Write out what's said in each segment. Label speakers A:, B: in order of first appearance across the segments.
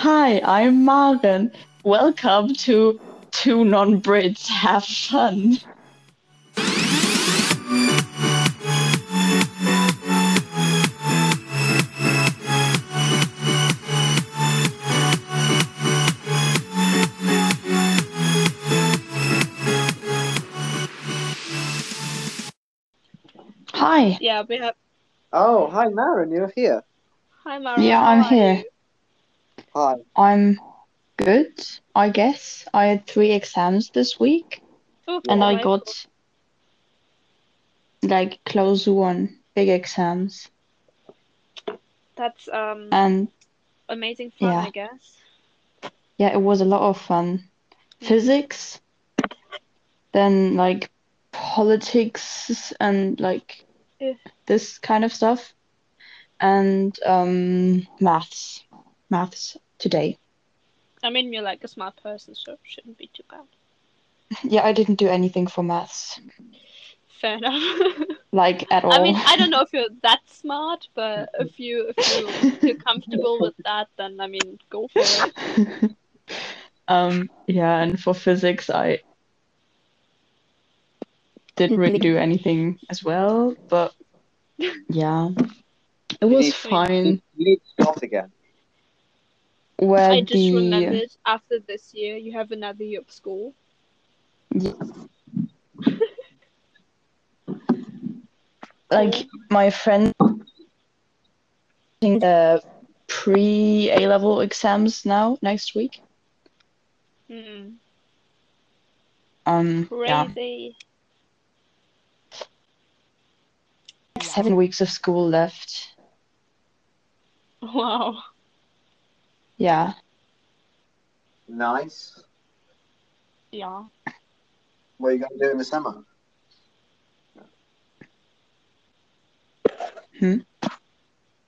A: Hi, I'm Maren. Welcome to Two Non-Brits Have Fun. Hi.
B: Yeah, we have.
C: Oh, hi, Maren, you're here.
B: Hi, Mara.
A: Yeah, I'm here.
B: you?
C: Hi.
A: I'm good, I guess. I had three exams this week,
B: Oh,
A: and I got like close one, big exams.
B: That's um
A: And
B: amazing fun,
A: yeah.
B: I guess.
A: yeah, it was a lot of fun. Physics, then like politics and like
B: Yeah.
A: this kind of stuff, and um maths. Maths today.
B: I mean, you're like a smart person, so it shouldn't be too bad.
A: Yeah, I didn't do anything for maths,
B: Fair enough.
A: like at all.
B: I mean, I don't know if you're that smart, but if you if you feel comfortable with that, then I mean, go for it.
A: Um, yeah, and for physics, I didn't really do anything as well, but yeah, it was fine.
C: You need to start again.
A: Where
B: I just
A: the
B: remembered after this year, you have another year of school.
A: like my friend the pre A level exams now next week.
B: Hmm.
A: Um, yeah,
B: Crazy.
A: seven weeks of school left.
B: Wow.
A: Yeah,
C: Nice.
B: Yeah.
C: What are you going to do in the summer?
A: Hmm?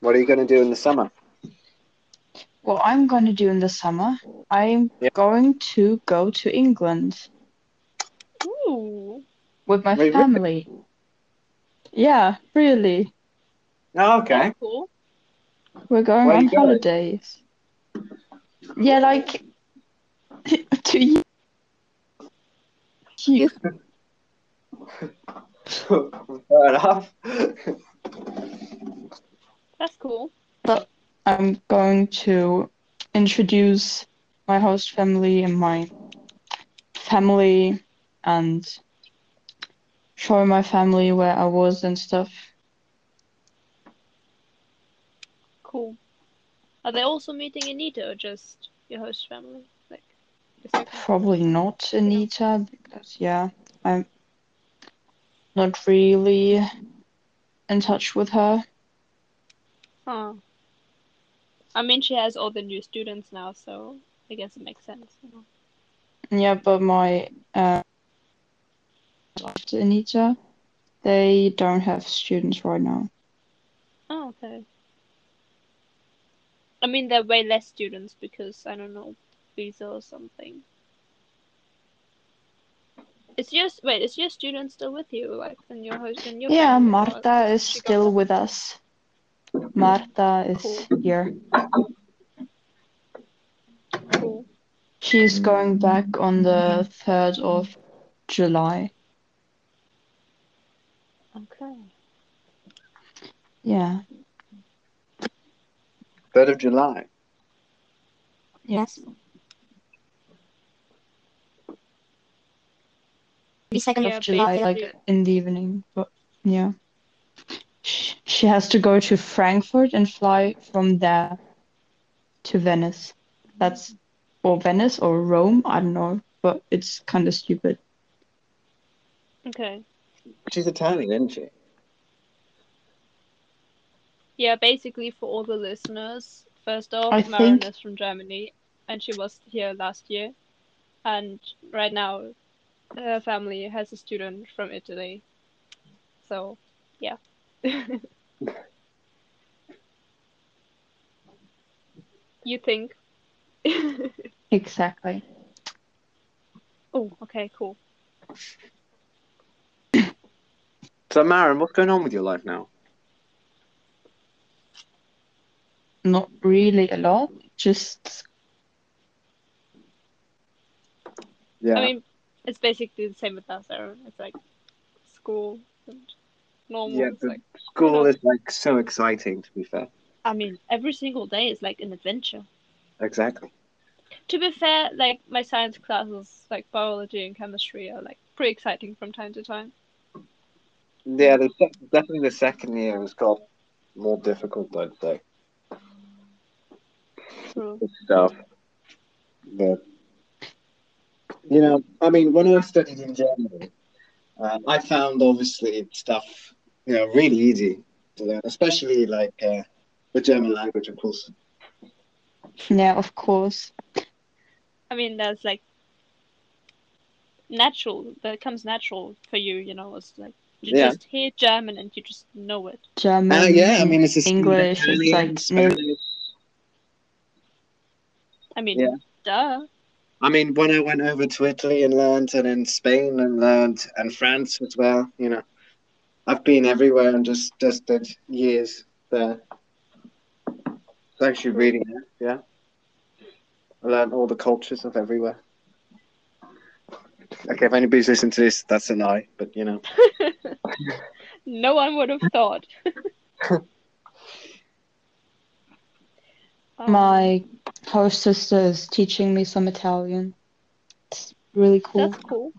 C: What are you going to do in the summer?
A: what I'm going to do in the summer, I'm
C: Yeah.
A: going to go to England
B: Ooh.
A: with my
C: Wait, really?
A: family. Yeah, really.
C: Oh, okay.
B: Cool.
A: We're going
C: Where
A: on
C: holidays. going?
A: Holidays. Yeah, like to you. You.
C: Fair enough.
B: That's cool.
A: But I'm going to introduce my host family and my family and show my family where I was and stuff.
B: Cool. Are they also meeting Anita or just your host family? Like
A: Probably not Anita because yeah, I'm not really in touch with her.
B: Huh. I mean, she has all the new students now, so I guess it makes sense. You know?
A: Yeah, but my uh after Anita, they don't have students right now.
B: Oh, okay. I mean, there are way less students because I don't know visa or something. Is your wait? Is your student still with you? Like, in your host in your
A: Yeah, Marta is
B: she got
A: still with us. Marta is
B: Cool.
A: here.
B: Cool.
A: She's going back on the 3rd of July.
B: Okay.
A: Yeah.
C: 3rd of July.
A: Yes.
D: The second
B: Yeah,
D: of July.
A: July,
B: basically-
A: like in the evening, but yeah. Sh- She has to go to Frankfurt and fly from there to Venice. That's or Venice or Rome, I don't know, but it's kind of stupid.
B: Okay.
C: She's Italian, isn't she?
B: Yeah, basically for all the listeners, first off,
A: I
B: Maren
A: think-
B: is from Germany and she was here last year. And right now, her family has a student from Italy. So, yeah. you think?
A: Exactly.
B: oh, okay, cool.
C: So, Maren, what's going on with your life now?
A: not really a lot. Just
D: yeah.
B: I mean, it's basically the same with us. Aaron. It's like school and normal.
D: Yeah,
B: it's like,
D: school you
B: know,
D: is like so exciting. To be fair.
B: I mean, every single day is like an adventure.
D: Exactly.
B: To be fair, like my science classes, like biology and chemistry, are like pretty exciting from time to time.
D: Yeah, the, definitely the second year was got more difficult, I'd say.
B: True.
D: stuff. But you know, I mean, when I studied in Germany, uh, I found obviously stuff you know really easy to learn, especially like uh, the German language, of course.
A: Yeah, of course.
B: I mean, that's like natural. That comes natural for you, you know. It's like you
D: Yeah.
B: just hear German and you just know it.
A: German.
D: Uh, yeah, I mean, it's a
A: English. It's like
D: Spanish.
B: I mean,
D: Yeah.
B: duh.
D: I mean, when I went over to Italy and learned, and in Spain and learned, and France as well, you know, I've been everywhere and just just did years there. It's actually really nice, yeah. I learned all the cultures of everywhere. Okay, if anybody's listening to this, that's a lie, but you know.
B: No one would have thought. Um,
A: my host sister is teaching me some Italian. It's really cool.
B: That's cool.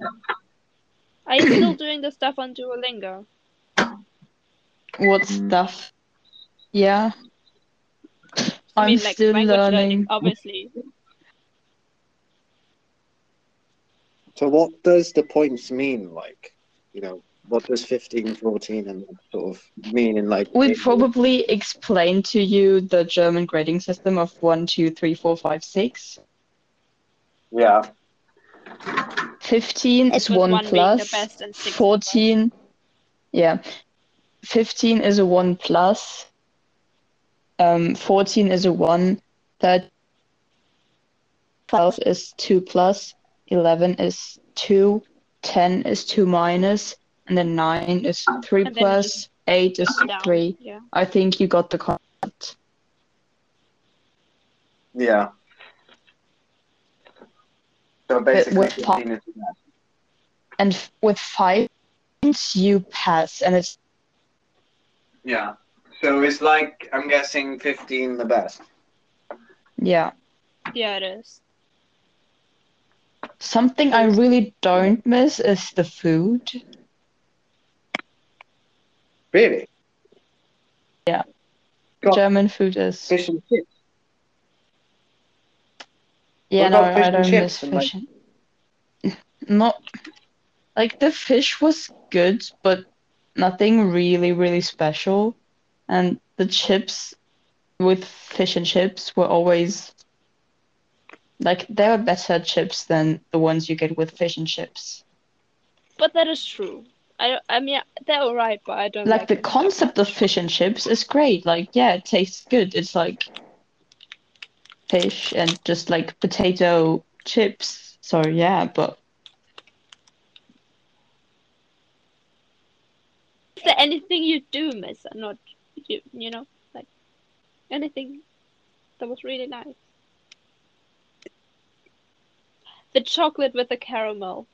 B: Are you still doing the stuff on Duolingo?
A: What stuff? Yeah.
B: I
A: I'm
B: like
A: still
B: language
A: learning.
B: obviously.
D: So what does the points mean like? You know, what does 15, 14 and sort of mean in like
A: We'd probably explain to you the German grading system of one, two, three, four, five, six.
D: Yeah.
A: 15 is 1
B: one being the
A: plus.
B: best and six
A: 14, yeah. 15 is a 1 plus. Um, 14 is a 1. 13, 12 is 2 plus. 11 is 2. 10 is 2 minus. And then 9 is 3
B: And
A: 8 is
B: Down.
A: 3.
B: Yeah.
A: I think you got the concept.
D: Yeah. So basically,
A: with
D: 15 is the best.
A: And f- with 5 you pass. And it's
D: Yeah. So it's like I'm guessing 15 the best.
A: yeah.
B: Yeah, it is.
A: Something I really don't miss is the food.
D: Really?
A: Yeah.
D: Got
A: German food is
D: fish and chips.
A: yeah, no,
D: fish
A: I
D: and
A: don't
D: chips
A: miss
D: and, like-
A: fish. and- Not like the fish was good, but nothing really, really special. And the chips with fish and chips were always like they were better chips than the ones you get with fish and chips.
B: But that is true. I, I mean, they're alright, but I don't
A: Like
B: like
A: the concept of fish and chips is great. Like, yeah, it tastes good. It's like fish and just like potato chips. So yeah, but
B: Is there anything you do miss and not you? You know, like anything that was really nice. The chocolate with the caramel.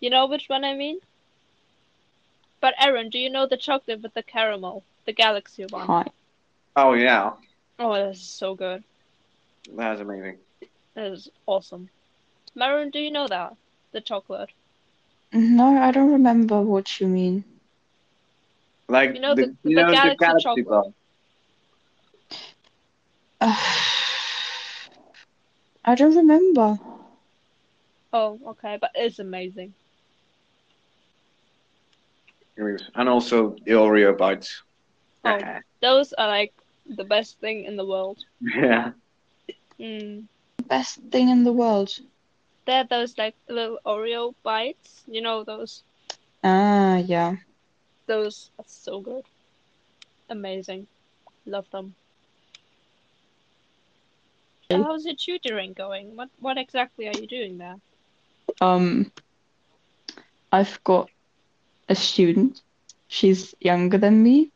B: You know which one I mean? But Aaron, do you know the chocolate with the caramel, the galaxy one?
A: hi.
D: Oh yeah,
B: Oh, that's so good.
D: that's amazing.
B: That is awesome. Maren, do you know that? The chocolate.
A: No, I don't remember what you mean.
D: Like
B: You know
D: the,
B: the-
D: you
B: the
D: know
B: Galaxy
D: the Galaxy
B: chocolate.
D: bar.
A: I don't remember.
B: Oh, okay, but it's amazing.
D: And also the Oreo bites.
B: Oh. Those are like the best thing in the world.
D: yeah.
B: Mm.
A: Best thing in the world.
B: They're those like little Oreo bites. You know those.
A: Ah, yeah.
B: Those are so good. Amazing. Love them.
A: Okay.
B: How's your tutoring going? What what exactly are you doing there?
A: Um, I've got a student. She's younger than me,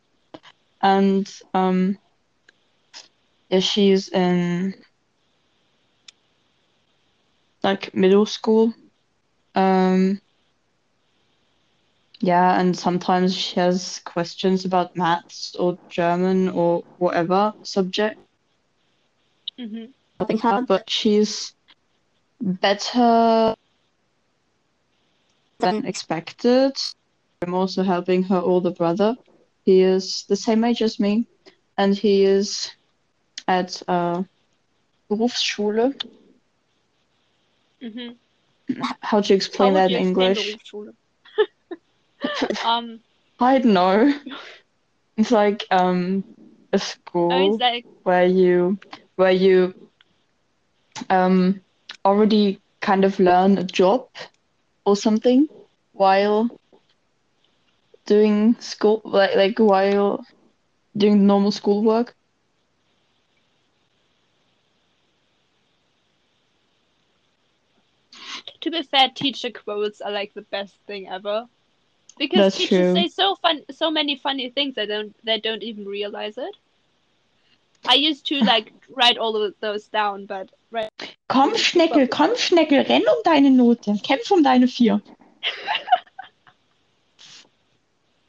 A: and um, yeah, she's in like middle school. Um, yeah, and sometimes she has questions about maths or German or whatever subject.
B: hmm
A: Helping her, but she's better than expected. I'm also helping her older brother. He is the same age as me, and he is at uh, Berufsschule.
B: hmm
A: How to explain
B: How
A: that
B: you
A: in English?
B: Um,
A: I don't know. It's like um a school
B: it's like
A: where you where you um already kind of learn a job or something while doing school like like while doing normal schoolwork.
B: to be fair, teacher quotes are like the best thing ever. Because
A: That's
B: teachers
A: true.
B: say so fun, so many funny things. I don't, they don't even realize it. I used to like write all of those down, but right.
A: Komm, Schneckel, komm, Schneckel, renn um deine Note. Kämpf um deine vier.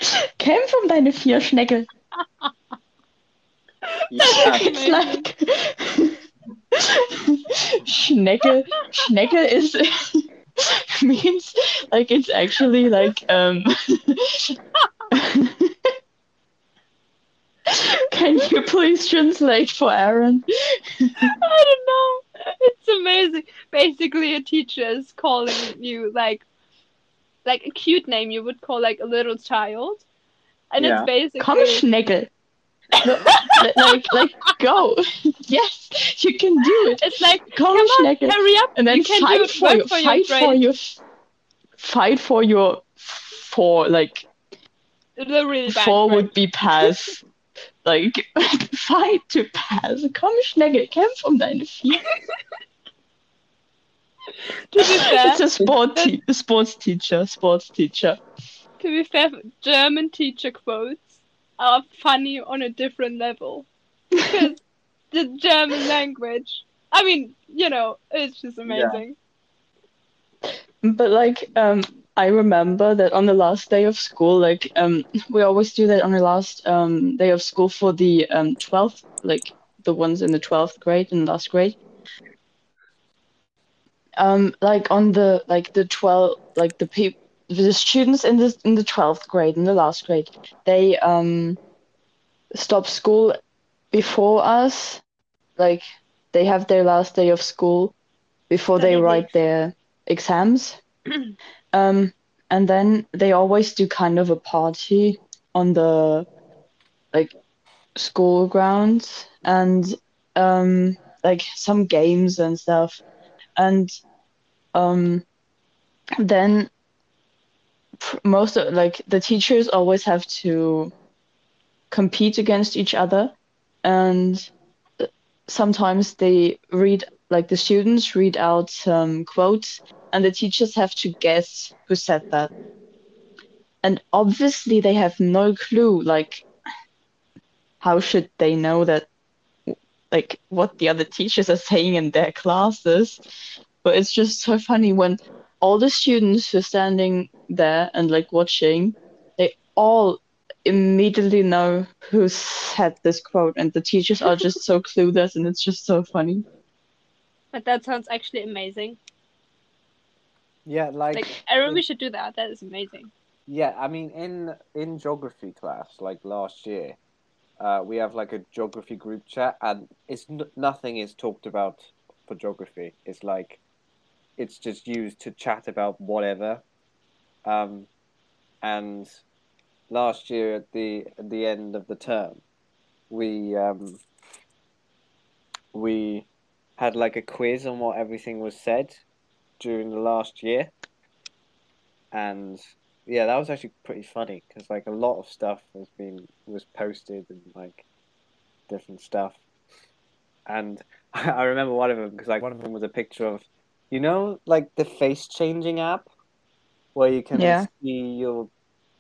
A: Kämpf um deine vier, Schneckel.
C: Yeah.
A: It's like Schneckel. Schneckel is means like it's actually like um. Can you please translate for Aaron?
B: I don't know. It's amazing. Basically, a teacher is calling you like, like a cute name you would call like a little child, and
C: Yeah.
B: it's basically
A: Komm, Schneckel. No, like, like, go. Yes, you can do it.
B: it's like
A: Komm,
B: come on,
A: Schneckel.
B: hurry up,
A: And then
B: you can do
A: fight
B: it.
A: for
B: Work
A: your,
B: for your
A: fight for your, fight for your, for like
B: The really bad
A: four
B: brain.
A: would be pass. Like, fight to pass. Komm, Schneckel, kämpf um deine vier.
B: To be fair,
A: It's a sport te- sports teacher, sports teacher.
B: to be fair, German teacher quotes are funny on a different level because the German language. I mean, you know, it's just amazing.
A: But like, um, I remember that on the last day of school, like, um, we always do that on the last um day of school for the um twelfth, like the ones in the twelfth grade and last grade. Um, like on the like the twelve, like the people, the students in the in the twelfth grade in the last grade, they um stop school before us, like they have their last day of school before they
B: they
A: write their exams. um, and then they always do kind of a party on the like school grounds and um like some games and stuff. And um then most of like the teachers always have to compete against each other and uh, sometimes they read like the students read out some quotes and the teachers have to guess who said that. And obviously they have no clue like how should they know that like what the other teachers are saying in their classes but it's just so funny when all the students who are standing there and like watching they all immediately know who said this quote and the teachers are just so clueless and it's just so funny
B: But that sounds actually amazing.
D: Yeah, like,
B: Like, Aaron, we should do that. That is amazing.
D: yeah, I mean in in geography class like last year, uh, we have like a geography group chat and it's n- nothing is talked about for geography. It's like it's just used to chat about whatever. Um, and last year at the at the end of the term, we um, we had like a quiz on what everything was said during the last year, and yeah, that was actually pretty funny because like a lot of stuff has been was posted and like different stuff, and I remember one of them because like one of them was a picture of, you know, like the face changing app, where you can
A: Yeah.
D: see your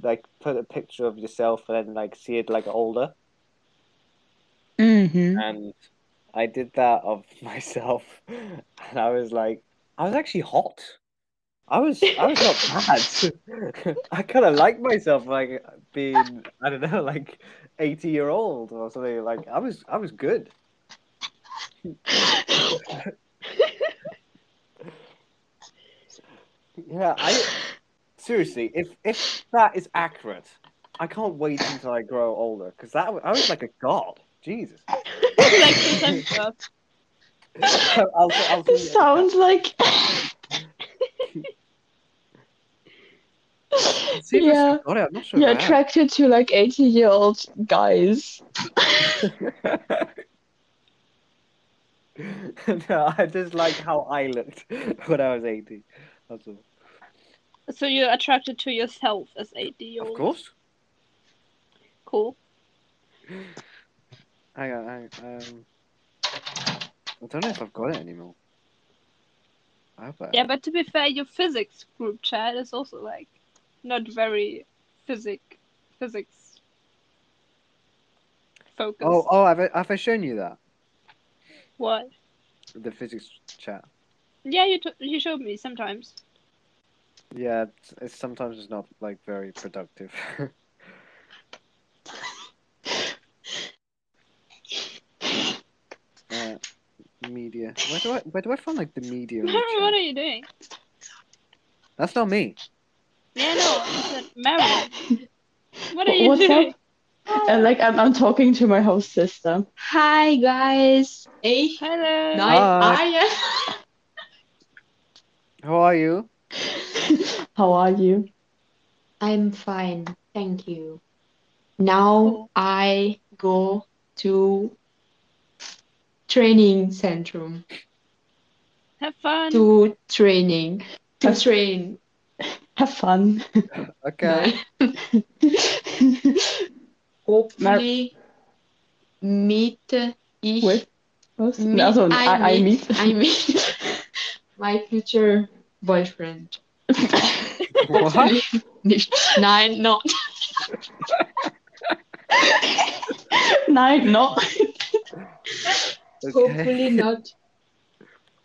D: like put a picture of yourself and then like see it like older,
A: mm-hmm.
D: and I did that of myself, and I was like I was actually hot. I was I was not bad. I kind of like myself like being I don't know like eighty year old or something. Like I was I was good. Yeah, I seriously, if if that is accurate, I can't wait until I grow older because that I was like a god. Jesus.
B: like.
D: I'll, I'll, I'll
A: sounds like
D: See if I
A: yeah.
D: still got it. I'm not sure.
A: you're
D: if I have.
A: attracted to like 80 year old guys.
D: no, I just like how I looked when I was 18. That's all.
B: So you're attracted to yourself as 80 year old?
D: Of course.
B: Cool.
D: Hang on, hang um, I don't know if I've got it anymore. I hope I
B: Yeah, but to be fair, your physics group chat is also like not very physic physics focused.
D: Oh, oh, have I, have I shown you that?
B: What?
D: The physics chat.
B: Yeah, you t- you showed me sometimes.
D: Yeah, it's, it's sometimes it's not like very productive. uh, media. Where do I where do I find like the media?
B: what are you doing?
D: That's not me.
B: Yeah, no, I said Mary. What are you
A: what's
B: doing?
A: up? And like I'm, I'm talking to my host sister.
E: Hi guys. Hey.
B: Hello.
E: Nein,
D: Hi. How are you?
A: How are you?
E: I'm fine, thank you. Now
B: oh.
E: I go to training centrum
B: Have fun.
E: to training to train.
A: Have fun.
D: Okay.
E: Hopefully meet ich
A: With was?
E: meet,
A: Also,
E: I,
A: I, I
E: meet,
A: meet.
E: I meet my future boyfriend.
D: What?
E: Nicht, nein, not.
A: Nein, no.
E: Hopefully not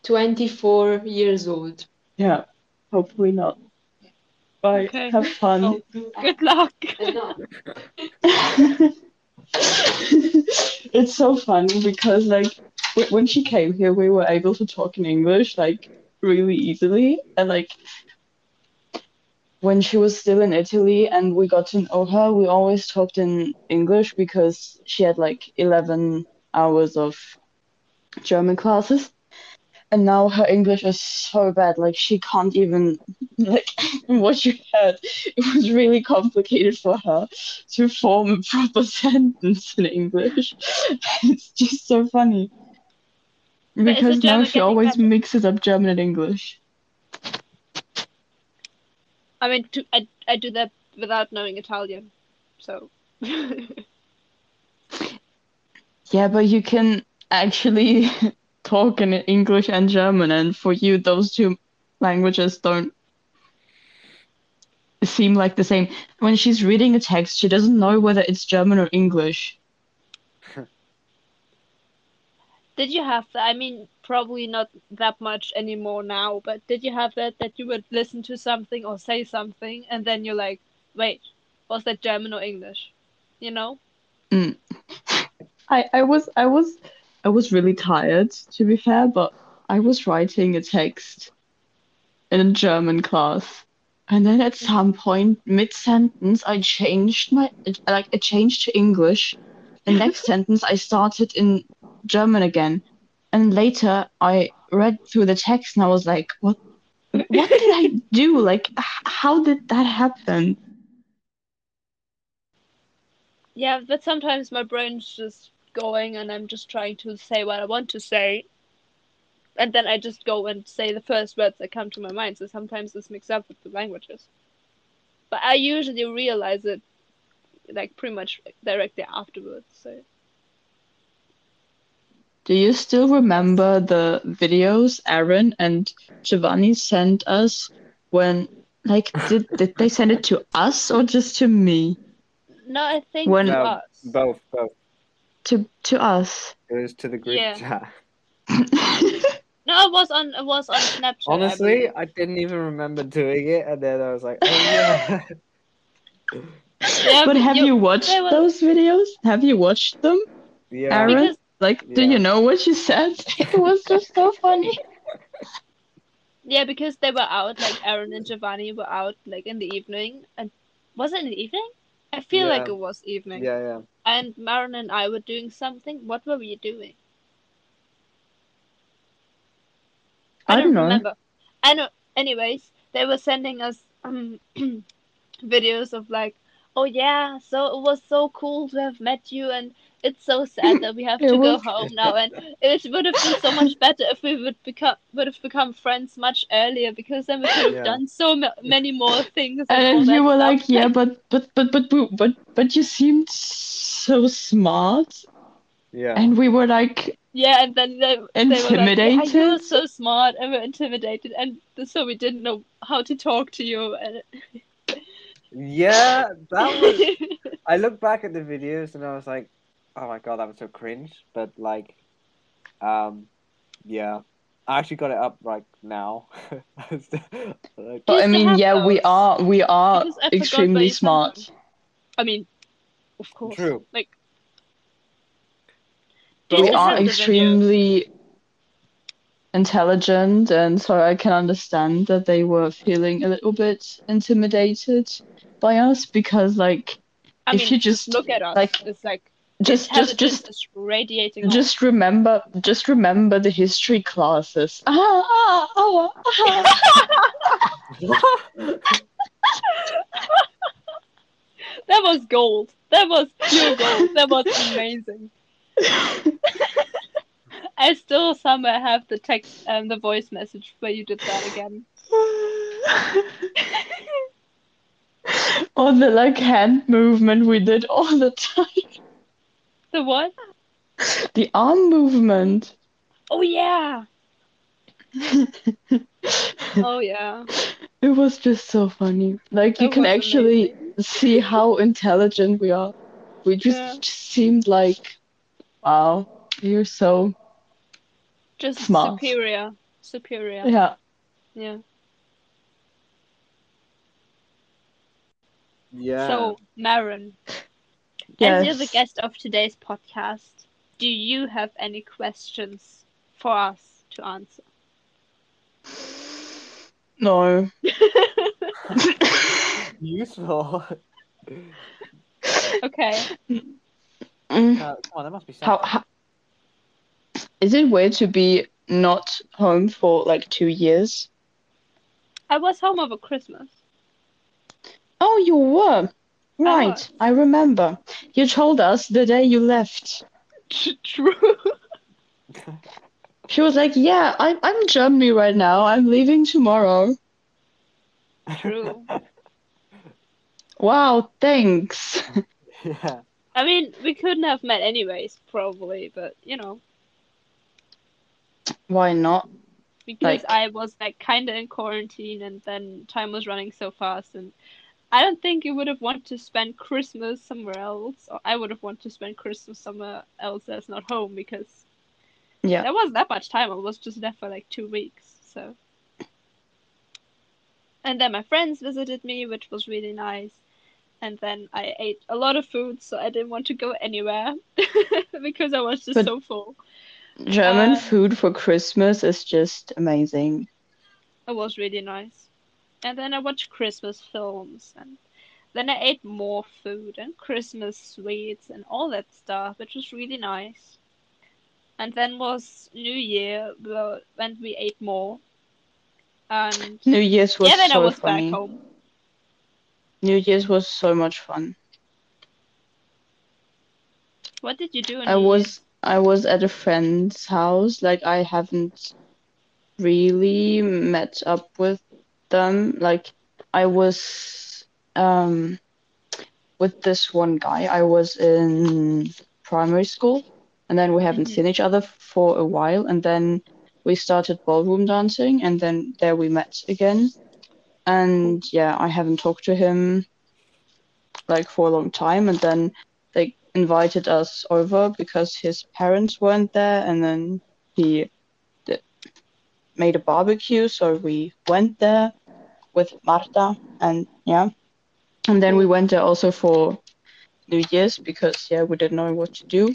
E: 24 years old.
A: Yeah, hopefully not. Bye.
B: Okay.
A: Have fun.
B: Oh, good luck.
A: it's so funny because like w- when she came here we were able to talk in english like really easily and like when she was still in italy and we got to know her we always talked in english because she had like 11 hours of german classes and now her english is so bad like she can't even like what you heard it was really complicated for her to form a proper sentence in English. It's just so funny.
B: But is the
A: Because now she always
B: better?
A: mixes up German and English.
B: I mean, to, I, I do that without knowing Italian. So.
A: Yeah, but you can actually talk in English and German, and for you, those two languages don't seem like the same. When she's reading a text, she doesn't know whether it's German or English.
B: Did you have that? I mean, probably not that much anymore now, but did you have that that you would listen to something or say something and then you're like, wait, was that German or English? You know? Mm.
A: I, I was I was I was really tired to be fair, but I was writing a text in a German class. And then at some point mid sentence I changed my like I changed to English. The next sentence I started in German again. And later I read through the text and I was like, what what did I do? Like how did that happen?
B: Yeah, but sometimes my brain's just going and I'm just trying to say what I want to say. And then I just go and say the first words that come to my mind. So sometimes it's mixed up with the languages. But I usually realize it like pretty much directly afterwards. So
A: Do you still remember the videos Aaron and Giovanni sent us when like did did they send it to us or just to me?
B: no, I think
A: When-
B: to
D: Both, both.
A: To to us.
D: It was to the group
B: Yeah.
D: chat.
B: No, it was on. It was on Snapchat. I
D: Honestly,
B: believe.
D: I didn't even remember doing it, and then I was like, oh yeah.
B: Yeah,
A: but have you, watched
B: they were-
A: those videos? Have you watched them?
D: yeah.
A: Aaron?
B: Because
A: Like, do
D: Yeah.
A: you know what she said? It was just so funny.
B: yeah, because they were out. Like Aaron and Giovanni were out like in the evening, and was it in the evening? I feel like
D: Yeah.
B: it was evening.
D: Yeah, yeah.
B: And Maren and I were doing something. What were we doing?
A: I don't know.
B: remember. I know. Anyways, they were sending us um videos of like, oh yeah, so it was so cool to have met you, and it's so sad that we have to go home now, and it would have been so much better if we would become would have become friends much earlier because then we could have
D: Yeah.
B: done so ma- many more things.
A: And
B: all
A: then
B: that
A: you were
B: stuff.
A: like, yeah, but but but but but but but you seemed so smart,
D: Yeah.
A: and we were like,
B: Yeah, and then they, they were like, yeah,
A: Intimidated?
B: you're so smart, and we're intimidated, and so we didn't know how to talk to you. And
D: Yeah, that was. I look back at the videos and I was like, oh my god, that was so cringe. But like, um, yeah, I actually got it up right now. Like,
A: but I mean,
B: have
A: yeah, we are we are
B: Because I forgot where
A: extremely smart.
B: them. I mean, of course.
D: True.
B: Like,
D: But
A: We are
B: have the videos.
A: extremely intelligent, and so I can understand that they were feeling a little bit intimidated by us because, like,
B: I
A: if
B: mean,
A: you just
B: look at us.
A: like
B: it's like
A: just just just
B: is radiating. off.
A: just remember just remember the history classes. Ah, ah, ah, ah.
B: that was gold. That was pure gold. That was amazing. I still somewhere have the text and the voice message where you did that again.
A: or the like hand movement we did all the time.
B: The what?
A: The arm movement.
B: Oh yeah. Oh yeah.
A: It was just so funny. Like you
B: That
A: can actually
B: amazing.
A: see how intelligent we are. We just,
B: Yeah.
A: just seemed like, wow, you're so
B: Just
A: Smart.
B: superior. Superior.
A: yeah.
B: Yeah.
D: yeah.
B: So, Marin, as you're the guest of today's podcast, do you have any questions for us to answer?
A: No.
D: useful.
B: okay.
A: Mm,
D: Uh, come on, there must be
A: How, how is it weird to be not home for like two years?
B: I was home over Christmas.
A: Oh, you were.
B: I
A: Right,
B: was.
A: I remember. You told us the day you left.
B: True.
A: She was like, "Yeah, I'm I'm in Germany right now. I'm leaving tomorrow."
B: True.
A: Wow, thanks.
D: yeah.
B: I mean, we couldn't have met anyways, probably, but you know,
A: Why not?
B: because
A: Like-
B: I was like kind of in quarantine and then time was running so fast and I don't think you would have wanted to spend Christmas somewhere else, or I would have wanted to spend Christmas somewhere else that's not home because
A: Yeah.
B: there wasn't that much time. I was just there for like two weeks, so. And then my friends visited me, which was really nice. And then I ate a lot of food, so I didn't want to go anywhere because I was just
A: But-
B: so full.
A: German
B: Uh,
A: food for Christmas is just amazing.
B: It was really nice. And then I watched Christmas films, and then I ate more food and Christmas sweets and all that stuff, which was really nice. And then was New Year, when we ate more. And
A: New Year's was
B: yeah, then I
A: so
B: was
A: funny.
B: back home.
A: New Year's was so much fun.
B: What did you do?
A: I
B: New
A: was I was at a friend's house. Like I haven't really met up with them. Like I was um with this one guy. I was in primary school, and then we haven't
B: Mhm.
A: seen each other for a while, and then we started ballroom dancing, and then there we met again. And yeah, I haven't talked to him like for a long time, and then they invited us over because his parents weren't there, and then he, made a barbecue, so we went there with Marta and yeah. And then we went there also for New Year's because yeah, we didn't know what to do.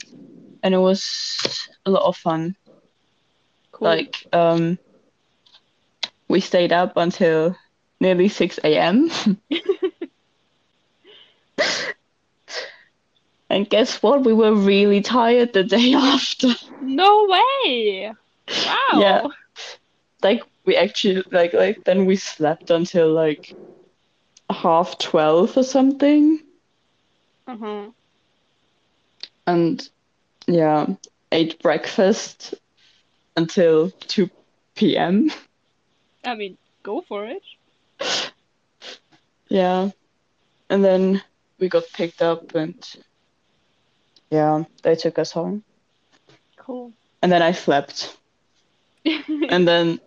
A: And it was a lot of fun.
B: Cool.
A: Like um we stayed up until nearly 6 a.m. and guess what? We were really tired the day after.
B: no way. Wow.
A: Yeah. Like we actually like like then we slept until like half 12 or something.
B: Uh-huh.
A: And yeah, ate breakfast until 2 p.m.
B: I mean, go for it.
A: Yeah. And then we got picked up and yeah, they took us home.
B: Cool.
A: And then I slept. And then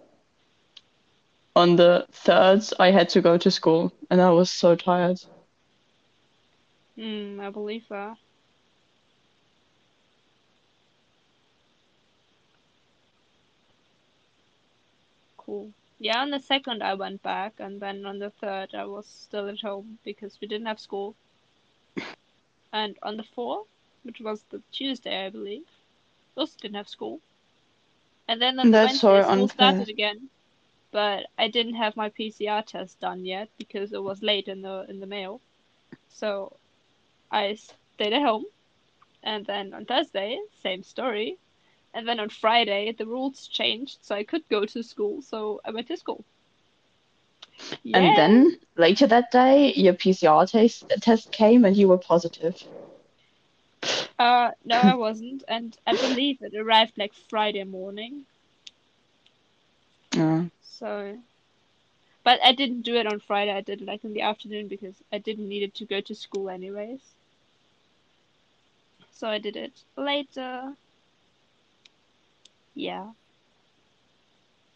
A: on the third, I had to go to school and I was so tired.
B: Hmm, I believe that. Cool. Yeah, on the second I went back, and then on the third I was still at home because we didn't have school. And on the fourth, which was the Tuesday, I believe, we also didn't have school. And then on the
A: That's so
B: Wednesday, school
A: unfair.
B: started again. But I didn't have my PCR test done yet because it was late in the in the mail. So I stayed at home. And then on Thursday, same story. And then on Friday, the rules changed, so I could go to school. So I went to school. Yeah.
A: And then later that day, your PCR test test came and you were positive.
B: Uh, no, I wasn't, and I believe it arrived like Friday morning.
A: Yeah.
B: So, but I didn't do it on Friday. I did it like in the afternoon because I didn't need it to go to school anyways. So I did it later. Yeah.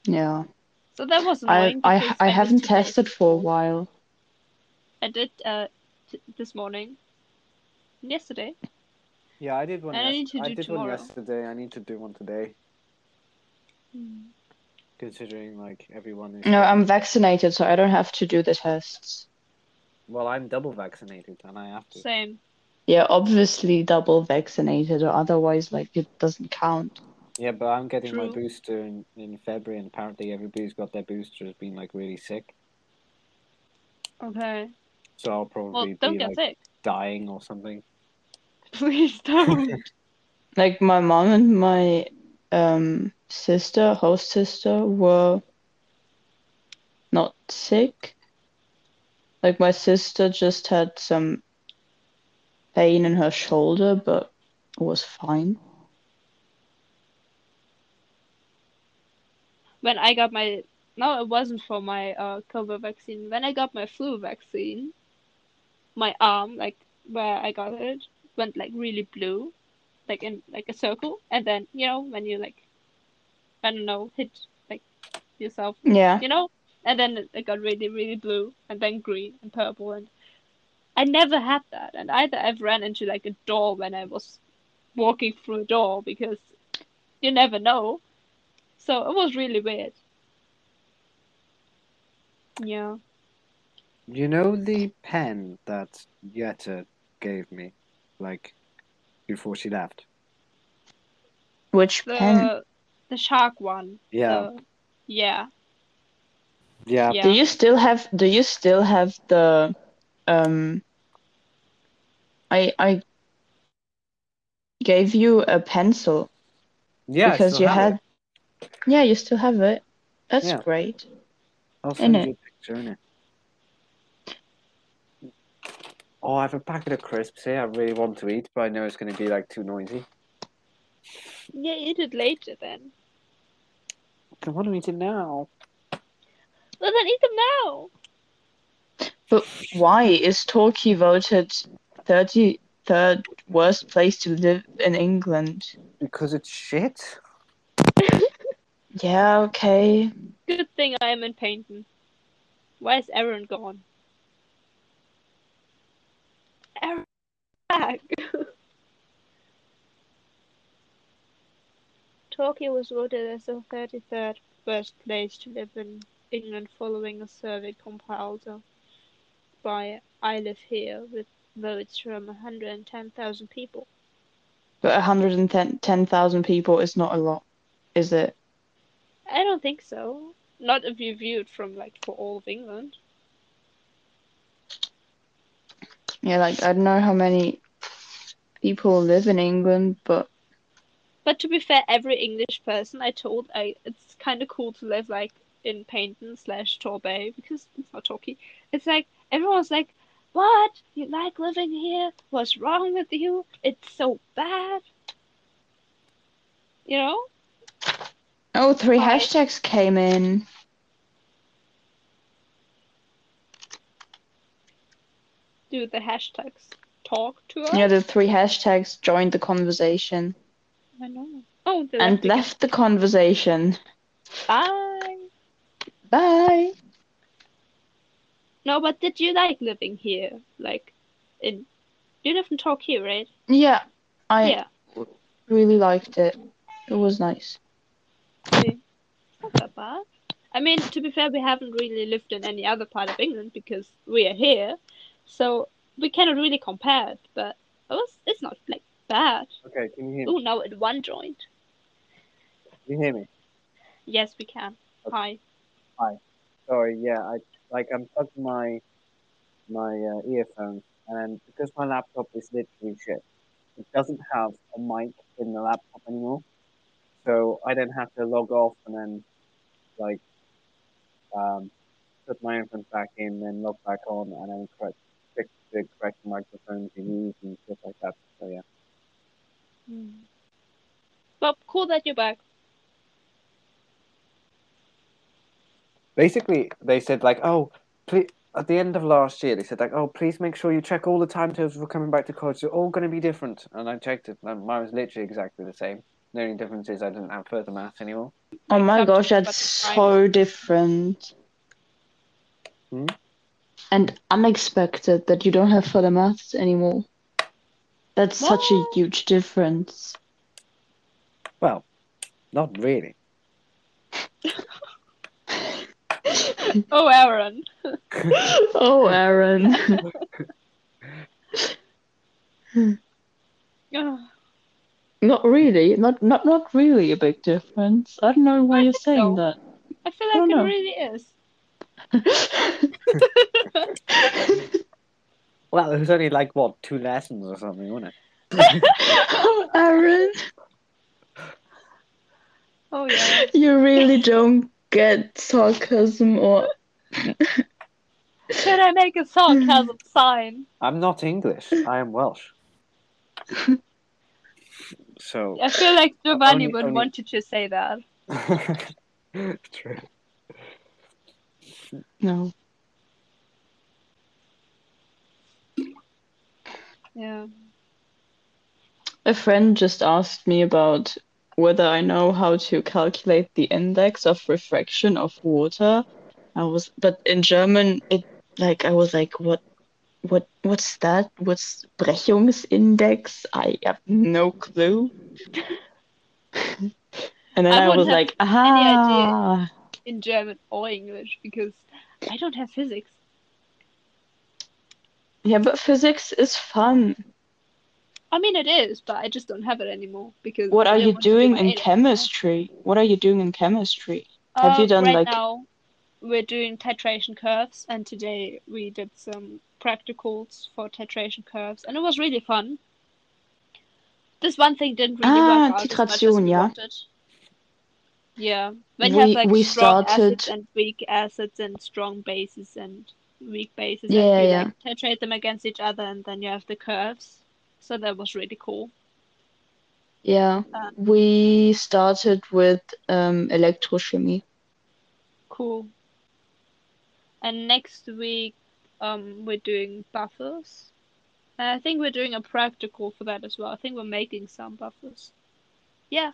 A: Yeah.
B: So that was
A: I
B: annoying.
A: I
B: because
A: I
B: missed
A: haven't tested
B: of
A: for a while.
B: I did uh t- this morning. Yesterday.
D: Yeah, I did one.
B: And I need to
D: I
B: do
D: did one yesterday. I need to do one today,
B: Hmm.
D: Considering like everyone is.
A: No, I'm vaccinated, so I don't have to do the tests.
D: Well, I'm double vaccinated, and I have to.
B: Same.
A: Yeah, obviously double vaccinated, or otherwise, like it doesn't count.
D: Yeah, but I'm getting my booster in, in February, and apparently everybody's got their booster has been like really sick.
B: Okay.
D: So I'll
B: Well,
D: probably
B: don't
D: be
B: get
D: like
B: sick.
D: dying or something.
B: Please don't.
A: Like my mom and my um sister, host sister, were not sick. Like my sister just had some pain in her shoulder, but was fine.
B: when I got my no, it wasn't for my uh COVID vaccine. When I got my flu vaccine, my arm, like where I got it, went like really blue, like in like a circle, and then you know when you like, I don't know, hit like yourself,
A: Yeah.
B: you know, and then it- it got really really blue, and then green and purple, and I never had that, and either I've ran into like a door when I was walking through a door because you never know. So it was really weird. Yeah.
D: You know the pen that Yetta gave me, like before she left.
A: Which
B: The
A: pen?
B: The shark one.
D: Yeah,
B: The, yeah.
D: yeah.
B: Yeah.
A: Do you still have do you still have the um I I gave you a pencil
D: Yeah,
A: because you had
D: it.
A: yeah, you still have it. That's
D: Yeah.
A: great.
D: I'll send you a picture in it. Oh, I have a packet of crisps here. I really want to eat, but I know it's going to be like too noisy.
B: Yeah, eat it later then.
D: I want to eat it now.
B: Well then eat them now.
A: But why is Torquay voted 33rd worst place to live in England?
D: Because it's shit.
A: Yeah, okay.
B: Good thing I am in painting. Where's Aaron gone? Aaron back. Torquay was voted as the 33rd best place to live in England following a survey compiled by I Live Here with votes from 110,000 people.
A: But 110,000 people is not a lot, is it?
B: I don't think so. Not if you view it from like for all of England.
A: Yeah, like I don't know how many people live in England, but
B: But to be fair, every English person I told, I it's kind of cool to live like in Paignton slash Torbay because it's not Torquay. It's like everyone's like, "What? You like living here? What's wrong with you? It's so bad." You know?
A: oh, three hashtags came in.
B: Do the hashtags talk to us?
A: Yeah, the three hashtags joined the conversation
B: I know. Oh,
A: and
B: left
A: the conversation.
B: Bye.
A: Bye.
B: No, but did you like living here? Like, in you live in Torquay, right?
A: Yeah, I
B: yeah.
A: really liked it. It was nice.
B: Okay. Not that bad. I mean, to be fair, we haven't really lived in any other part of England because we are here, so we cannot really compare it. But it was, it's not like bad.
D: Okay, can you hear me?
B: Oh, now at one joint.
D: Can you hear me?
B: Yes, we can. Hi. Hi.
D: Sorry, yeah, I like I'm plugged my my uh, earphones, and then because my laptop is literally shit, it doesn't have a mic in the laptop anymore. So I don't have to log off and then like um, put my earphones back in, then log back on, and then correct fix the correct microphone to use and stuff like that. So yeah.
B: Well, cool that you're back.
D: basically they said like oh please at the end of last year they said like oh please make sure you check all the timetables for coming back to college they're all going to be different and i checked it and mine was literally exactly the same the only difference is i didn't have further maths anymore
A: Oh my gosh, that's so different.
D: Hmm?
A: And unexpected that you don't have further maths anymore. That's such a huge difference.
D: well not really
B: Oh, Aaron.
A: oh, Aaron. Not really. Not not not really a big difference. I don't know why
B: I
A: you're saying
B: so.
A: that.
B: I feel
A: I
B: like it
A: know.
B: really is.
D: well it was only like what two lessons or something wasn't it
A: oh, Aaron,
B: Oh yeah.
A: you really don't get sarcasm or
B: Should I make a sarcasm sign?
D: i'm not english i am welsh so
B: I feel like Giovanni
D: Only-
B: would
D: only-
B: want you to say that.
D: true
A: no.
B: Yeah.
A: A friend just asked me about whether I know how to calculate the index of refraction of water. I was, but in German, it like I was like, what, what, what's that? What's Brechungsindex? I have no clue. And then
B: I
A: I, was like,
B: idea.
A: aha.
B: In German or English because I don't have physics.
A: Yeah, but physics is fun.
B: I mean it is, but I just don't have it anymore because
A: What are you
B: to do
A: doing in chemistry? What are you doing in chemistry? Have you
B: Uh,
A: done,
B: right
A: like-
B: now we're doing titration curves and today we did some practicals for titration curves and it was really fun. This one thing didn't really
A: Ah,
B: work out as much as
A: titration,
B: we
A: yeah.
B: wanted. Yeah, when you have
A: We-
B: like
A: we
B: strong
A: started-
B: acids and weak acids and strong bases and weak bases,
A: Yeah,
B: and you
A: yeah.
B: like titrate them against each other, and then you have the curves. So that was really cool.
A: Yeah,
B: Uh,
A: we started with um, electrochemie.
B: Cool. And next week, um, we're doing buffers. And I think we're doing a practical for that as well. I think we're making some buffers. Yeah.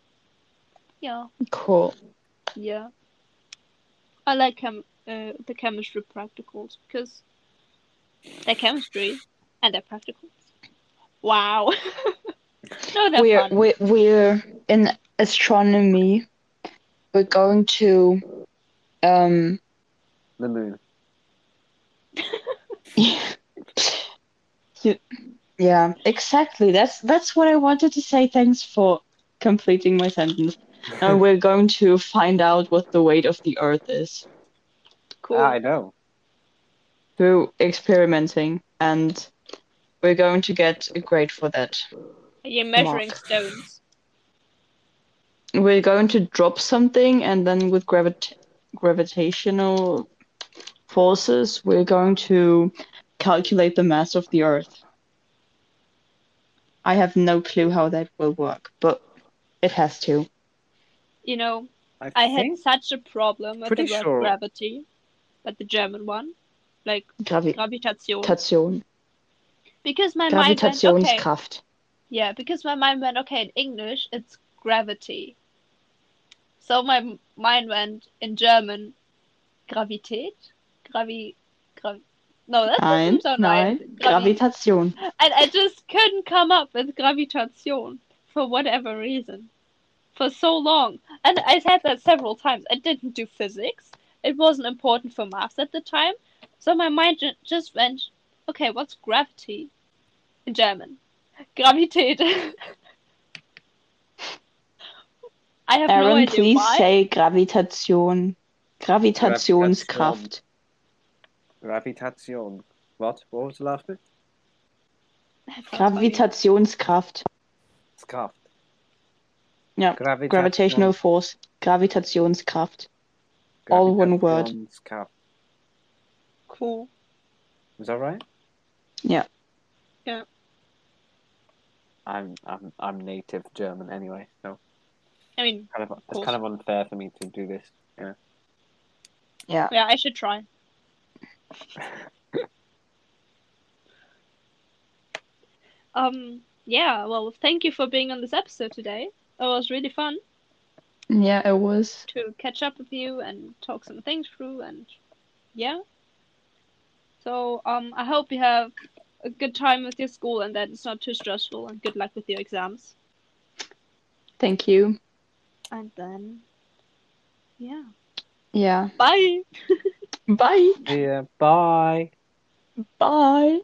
B: Yeah.
A: Cool.
B: Yeah. I like chem uh, the chemistry practicals because they're chemistry and they're practicals. Wow. no, they're
A: We're
B: fun.
A: we we're in astronomy, we're going to um
D: The moon.
A: You- yeah, exactly. That's that's what I wanted to say. Thanks for completing my sentence. And we're going to find out what the weight of the Earth is
B: Cool.
D: Ah, I know.
A: through experimenting, and we're going to get a grade for that.
B: Are You're measuring
A: Mark.
B: stones.
A: We're going to drop something, and then with gravit gravitational forces, we're going to calculate the mass of the Earth. I have no clue how that will work, but it has to.
B: You know,
D: I,
B: I had such a problem with the
D: Pretty
B: word
D: sure-
B: gravity, but the German one, like
A: Gravi
B: Gravitation,
A: Gravitation.
B: because my mind went okay. Yeah, because my mind went okay in English, it's gravity. So my mind went in German, Gravität, Gravi, gravi. No, that's
A: Nein,
B: sound
A: nein.
B: Gravi-
A: Gravitation.
B: And I just couldn't come up with Gravitation for whatever reason. For so long. And I said that several times. I didn't do physics. It wasn't important for maths at the time. So my mind ju- just went, okay, what's gravity in German? Gravität. I have no
A: Aaron,
B: idea
A: please
B: why.
A: say Gravitation. Gravitationskraft.
D: Gravitation. What? What was the last bit?
B: That sounds funny.
A: Gravitationskraft.
D: Scarf.
A: Yeah,
D: Gravitation.
A: Gravitational force. Gravitationskraft. All one word.
D: Scarf.
B: Cool.
D: Is that right?
A: Yeah.
B: Yeah.
D: I'm I'm I'm native German anyway, so
B: I mean,
D: kind of it's kind of unfair for me to do this.
A: Yeah.
B: yeah, I should try. Um, yeah, well, thank you for being on this episode today. It was really fun
A: Yeah, it was.
B: to catch up with you and talk some things through and yeah. So, um, I hope you have a good time with your school and that it's not too stressful and good luck with your exams.
A: Thank you.
B: And then, yeah.
A: Yeah.
B: Bye!
A: Bye.
D: Yeah. Bye.
A: Bye.